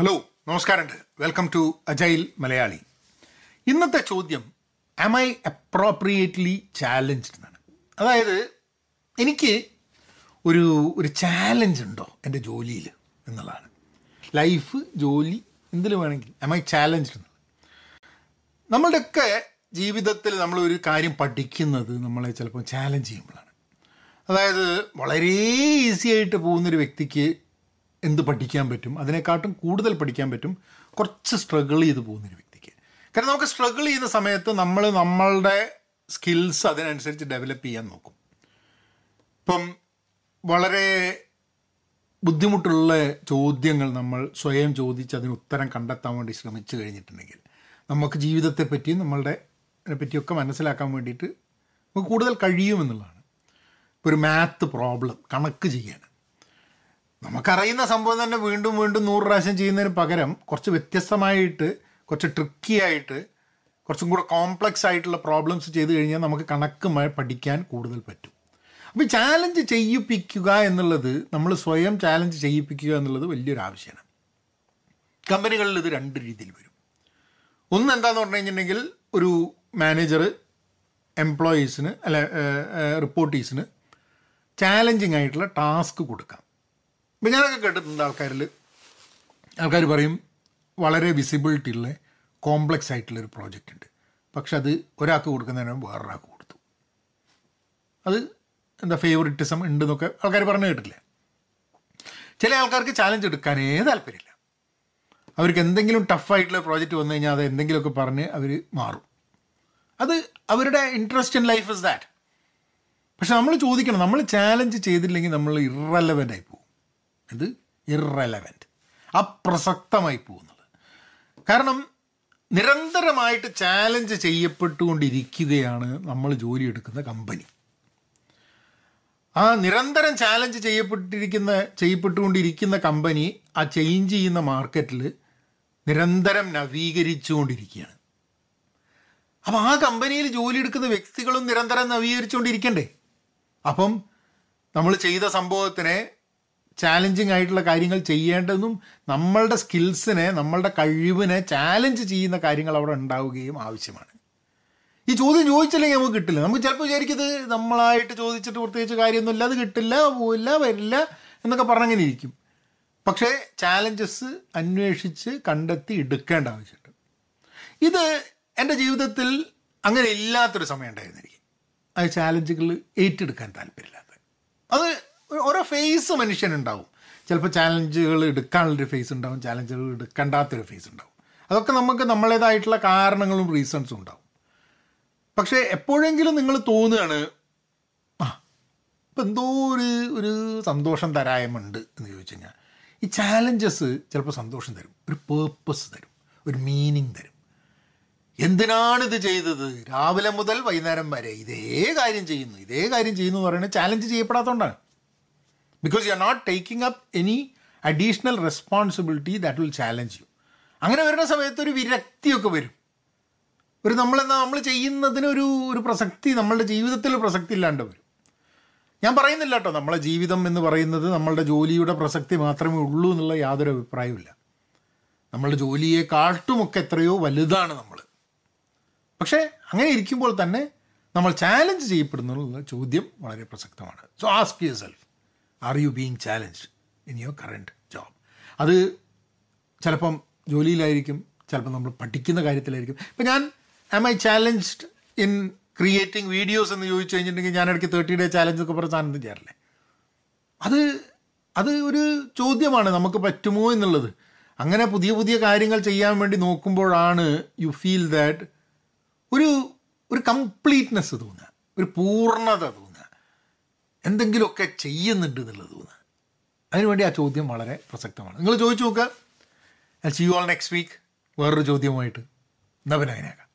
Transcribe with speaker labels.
Speaker 1: Hello നമസ്കാരമുണ്ട് welcome to agile Malayali ഇന്നത്തെ ചോദ്യം ആം ഐ അപ്രോപ്രിയേറ്റ്ലി ചാലഞ്ച്ഡ് എന്നാണ്. അതായത് എനിക്ക് ഒരു ഒരു ചാലഞ്ച് ഉണ്ടോ എന്റെ ജോലിയിൽ എന്നുള്ളതാണ്. ലൈഫ് ജോലി എന്തിൽ വേണമെങ്കിൽ ആം ഐ എന്നുള്ളത്. നമ്മളുടെയൊക്കെ ജീവിതത്തിൽ നമ്മൾ ഒരു കാര്യം പഠിക്കുന്നത് നമ്മളെ ചിലപ്പോൾ ചാലഞ്ച് ചെയ്യുമ്പോഴാണ്. അതായത് വളരെ ഈസി ആയിട്ട് പോകുന്നൊരു വ്യക്തിക്ക് എന്ത് പഠിക്കാൻ പറ്റും അതിനെക്കാട്ടും കൂടുതൽ പഠിക്കാൻ പറ്റും കുറച്ച് സ്ട്രഗിൾ ചെയ്ത് പോകുന്നൊരു വ്യക്തിക്ക്. കാരണം നമുക്ക് സ്ട്രഗിൾ ചെയ്യുന്ന സമയത്ത് നമ്മൾ നമ്മളുടെ സ്കിൽസ് അതിനനുസരിച്ച് ഡെവലപ്പ് ചെയ്യാൻ നോക്കും. ഇപ്പം വളരെ ബുദ്ധിമുട്ടുള്ള ചോദ്യങ്ങൾ നമ്മൾ സ്വയം ചോദിച്ച് അതിന് ഉത്തരം കണ്ടെത്താൻ വേണ്ടി ശ്രമിച്ചു കഴിഞ്ഞിട്ടുണ്ടെങ്കിൽ നമുക്ക് ജീവിതത്തെ പറ്റിയും നമ്മളുടെ പറ്റിയൊക്കെ മനസ്സിലാക്കാൻ വേണ്ടിയിട്ട് നമുക്ക് കൂടുതൽ കഴിയുമെന്നുള്ളതാണ്. ഇപ്പോൾ ഒരു മാത്ത് പ്രോബ്ലം കണക്ക് ചെയ്യാൻ. നമുക്കറിയുന്ന സംഭവം തന്നെ വീണ്ടും വീണ്ടും നൂറ് പ്രാവശ്യം ചെയ്യുന്നതിന് പകരം കുറച്ച് വ്യത്യസ്തമായിട്ട് കുറച്ച് ട്രിക്കി ആയിട്ട് കുറച്ചും കൂടെ കോംപ്ലക്സ് ആയിട്ടുള്ള പ്രോബ്ലംസ് ചെയ്ത് കഴിഞ്ഞാൽ നമുക്ക് കണക്ക് മ- പഠിക്കാൻ കൂടുതൽ പറ്റും. അപ്പോൾ ചാലഞ്ച് ചെയ്യിപ്പിക്കുക എന്നുള്ളത് നമ്മൾ സ്വയം ചാലഞ്ച് ചെയ്യിപ്പിക്കുക എന്നുള്ളത് വലിയൊരു ആവശ്യമാണ്. കമ്പനികളിൽ ഇത് രണ്ട് രീതിയിൽ വരും. ഒന്ന് എന്താന്ന് പറഞ്ഞു കഴിഞ്ഞിട്ടുണ്ടെങ്കിൽ ഒരു മാനേജർ എംപ്ലോയീസിന് അല്ല റിപ്പോർട്ടീസിന് ചാലഞ്ചിങ് ആയിട്ടുള്ള ടാസ്ക് കൊടുക്കാം. ഇപ്പം ഞാനൊക്കെ കേട്ടിട്ടുണ്ട് ആൾക്കാരിൽ ആൾക്കാർ പറയും വളരെ വിസിബിലിറ്റി ഉള്ള കോംപ്ലക്സ് ആയിട്ടുള്ള ഒരു പ്രോജക്റ്റ് ഉണ്ട് പക്ഷെ അത് ഒരാൾക്ക് കൊടുക്കുന്നതിന് വേറൊരാൾക്ക് കൊടുത്തു. അത് എന്താ ഫേവറിറ്റിസം ഉണ്ടെന്നൊക്കെ ആൾക്കാർ പറഞ്ഞു കേട്ടില്ലേ ചില ആൾക്കാർക്ക് ചാലഞ്ച് എടുക്കാനേ താല്പര്യമില്ല. അവർക്ക് എന്തെങ്കിലും ടഫായിട്ടുള്ള പ്രോജക്റ്റ് വന്നു കഴിഞ്ഞാൽ അത് എന്തെങ്കിലുമൊക്കെ പറഞ്ഞ് അവർ മാറും. അത് അവരുടെ interest in life is that പക്ഷെ നമ്മൾ ചോദിക്കണം നമ്മൾ ചാലഞ്ച് ചെയ്തില്ലെങ്കിൽ നമ്മൾ ഇറലവന്റ് ആയി പോകും. ഇത് ഇറലവന്റ് അപ്രസക്തമായി പോകുന്നത്. കാരണം നിരന്തരമായിട്ട് ചാലഞ്ച് ചെയ്യപ്പെട്ടുകൊണ്ടിരിക്കുകയാണ് നമ്മൾ ജോലി എടുക്കുന്ന കമ്പനി ആ നിരന്തരം ചാലഞ്ച് ചെയ്യപ്പെട്ടിരിക്കുന്ന ചെയ്യപ്പെട്ടുകൊണ്ടിരിക്കുന്ന കമ്പനി ആ ചേഞ്ച് ചെയ്യുന്ന മാർക്കറ്റിൽ നിരന്തരം നവീകരിച്ചുകൊണ്ടിരിക്കുകയാണ്. അപ്പം ആ കമ്പനിയിൽ ജോലി എടുക്കുന്ന വ്യക്തികളും നിരന്തരം നവീകരിച്ചുകൊണ്ടിരിക്കണ്ടേ? അപ്പം നമ്മൾ ചെയ്ത സംഭവത്തിനെ ചാലഞ്ചിങ് ആയിട്ടുള്ള കാര്യങ്ങൾ ചെയ്യേണ്ടതും നമ്മളുടെ സ്കിൽസിനെ നമ്മളുടെ കഴിവിനെ ചാലഞ്ച് ചെയ്യുന്ന കാര്യങ്ങൾ അവിടെ ഉണ്ടാവുകയും ആവശ്യമാണ്. ഈ ചോദ്യം ചോദിച്ചില്ലെങ്കിൽ നമുക്ക് കിട്ടില്ല. നമുക്ക് ചിലപ്പോൾ വിചാരിക്കുന്നത് നമ്മളായിട്ട് ചോദിച്ചിട്ട് പ്രത്യേകിച്ച് കാര്യമൊന്നുമില്ല അത് കിട്ടില്ല പോവില്ല വരില്ല എന്നൊക്കെ പറഞ്ഞങ്ങനെ ഇരിക്കും. പക്ഷേ ചാലഞ്ചസ് അന്വേഷിച്ച് കണ്ടെത്തി എടുക്കേണ്ട ആവശ്യമുണ്ട്. ഇത് എന്റെ ജീവിതത്തിൽ അങ്ങനെ ഇല്ലാത്തൊരു സമയം ഉണ്ടായിരുന്നു എനിക്ക് അത് ചാലഞ്ചുകൾ ഏറ്റെടുക്കാൻ താല്പര്യമില്ലാത്ത അത് ഓരോ ഫേസ് മനുഷ്യനുണ്ടാവും. ചിലപ്പോൾ ചാലഞ്ചുകൾ എടുക്കാനുള്ളൊരു ഫേസ് ഉണ്ടാവും. ചാലഞ്ചുകൾ എടുക്കണ്ടാത്തൊരു ഫേസ് ഉണ്ടാവും. അതൊക്കെ നമുക്ക് നമ്മളേതായിട്ടുള്ള കാരണങ്ങളും റീസൺസും ഉണ്ടാവും. പക്ഷേ എപ്പോഴെങ്കിലും നിങ്ങൾ തോന്നുകയാണ് ആ ഇപ്പം എന്തോ ഒരു ഒരു സന്തോഷം തരായമുണ്ട് എന്ന് ചോദിച്ചു കഴിഞ്ഞാൽ ഈ ചാലഞ്ചസ് ചിലപ്പോൾ സന്തോഷം തരും. ഒരു പേർപ്പസ് തരും. ഒരു മീനിങ് തരും. എന്തിനാണ് ഇത് ചെയ്തത്? രാവിലെ മുതൽ വൈകുന്നേരം വരെ ഇതേ കാര്യം ചെയ്യുന്നു. ഇതേ കാര്യം ചെയ്യുന്നു എന്ന് പറയുന്നത് challenge ചെയ്യപ്പെടാത്തതുകൊണ്ടാണ്. Because you are not taking up any additional responsibility that will challenge you അങ്ങനെ വരുന്ന സമയത്ത് ഒരു വിരക്തിയൊക്കെ വരും. ഒരു നമ്മളെന്താ നമ്മൾ ചെയ്യുന്നതിനൊരു ഒരു പ്രസക്തി നമ്മളുടെ ജീവിതത്തിൽ പ്രസക്തി ഇല്ലാണ്ട് വരും. ഞാൻ പറയുന്നില്ല കേട്ടോ നമ്മളെ ജീവിതം എന്ന് പറയുന്നത് നമ്മളുടെ ജോലിയുടെ പ്രസക്തി മാത്രമേ ഉള്ളൂ എന്നുള്ള യാതൊരു അഭിപ്രായമില്ല നമ്മളുടെ ജോലിയെക്കാട്ടുമൊക്കെ എത്രയോ വലുതാണ് നമ്മൾ പക്ഷേ അങ്ങനെ ഇരിക്കുമ്പോൾ തന്നെ നമ്മൾ ചാലഞ്ച് ചെയ്യപ്പെടുന്നുള്ള ചോദ്യം വളരെ പ്രസക്തമാണ്. So ask yourself are you being challenge in your current job അത് ചിലപ്പം ജോലിയിലായിരിക്കും ചിലപ്പോൾ നമ്മൾ പഠിക്കുന്ന കാര്യത്തിലായിരിക്കും. ഇപ്പം ഞാൻ am I challenged in creating videos എന്ന് ചോദിച്ചു കഴിഞ്ഞിട്ടുണ്ടെങ്കിൽ ഞാൻ ഇടയ്ക്ക് തേർട്ടി ഡേ ചാലഞ്ച് ഒക്കെ പറഞ്ഞ സാധനം ചെയ്യാറില്ലേ? അത് അത് ഒരു ചോദ്യമാണ് നമുക്ക് പറ്റുമോ എന്നുള്ളത്. അങ്ങനെ പുതിയ പുതിയ കാര്യങ്ങൾ ചെയ്യാൻ വേണ്ടി നോക്കുമ്പോഴാണ് യു ഫീൽ ദാറ്റ് ഒരു ഒരു കംപ്ലീറ്റ്നെസ് തോന്നുക ഒരു പൂർണത തോന്നുക. എന്തെങ്കിലുമൊക്കെ ചെയ്യുന്നുണ്ട് എന്നുള്ളത് തോന്നുന്നത് അതിനുവേണ്ടി ആ ചോദ്യം വളരെ പ്രസക്തമാണ്. നിങ്ങൾ ചോദിച്ചു നോക്കുക. See you all next week വേറൊരു ചോദ്യമായിട്ട് എന്നാൽ പിന്നെ അങ്ങനെയാക്കാം